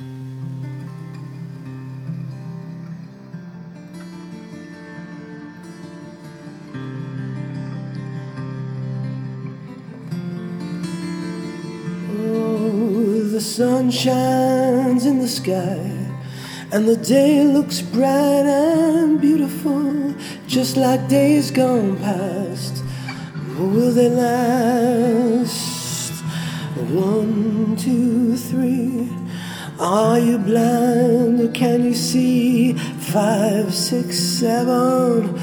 Oh, the sun shines in the sky, and the day looks bright and beautiful, just like days gone past. Will they last? One, two, three. Are you blind or can you see? Five, six, seven.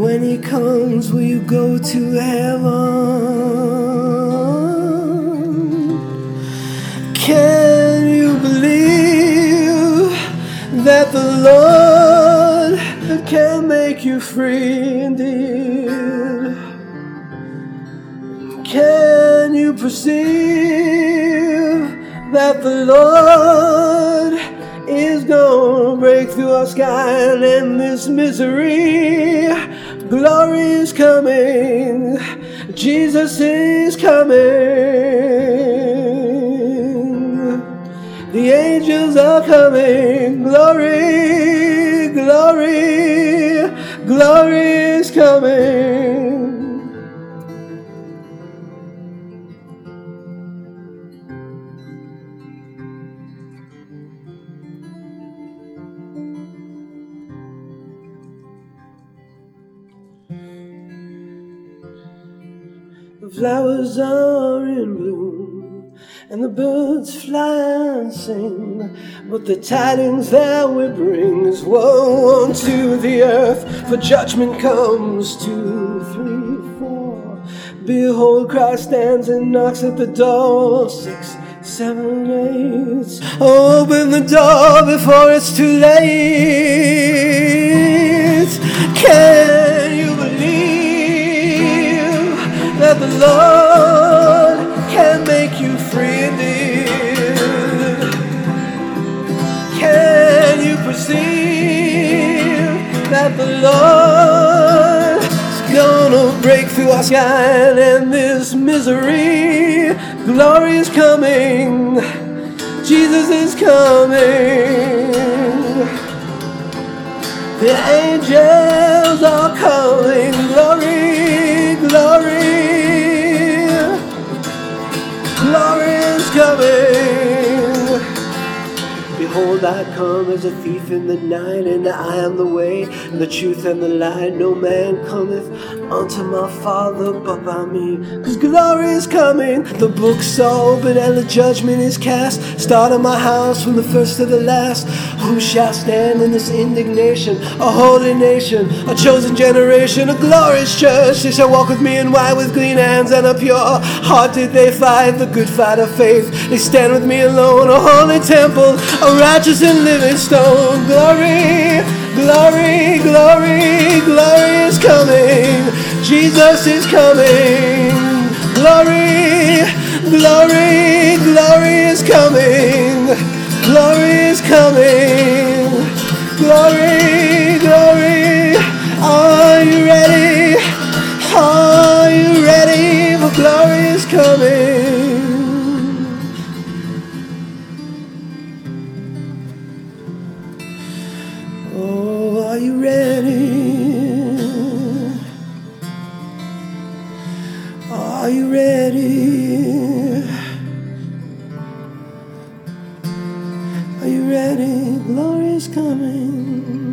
When he comes, will you go to heaven? Can you believe that the Lord can make you free indeed? Can you perceive that the Lord is gonna break through our sky and end this misery? Glory is coming, Jesus is coming. The angels are coming. Glory, glory, glory is coming. The flowers are in bloom, and the birds fly and sing. But the tidings that we bring is woe unto the earth, for judgment comes. Two, three, four. Behold, Christ stands and knocks at the door. Six, seven, eight. Open the door before it's too late. Can that the Lord can make you free indeed? Can you perceive that the Lord is gonna break through our sky and end this misery? Glory is coming, Jesus is coming. The angels are coming, Behold, I come as a thief in the night, and I am the way, the truth, and the light. No man cometh unto my Father but by me. Cause glory is coming, the books are open, and the judgment is cast. Start in my house from the first to the last. Who shall stand in this indignation? A holy nation, a chosen generation, a glorious church. They shall walk with me in white with clean hands and a pure heart. Did they fight the good fight of faith? They stand with me alone, a holy temple, a righteous and living stone. Glory, glory, glory, glory is coming. Jesus is coming. Glory, glory, glory is coming. Glory is coming. Glory, glory. Are you ready? Are you ready? For glory is coming. Are you ready? Are you ready? Are you ready? Glory is coming.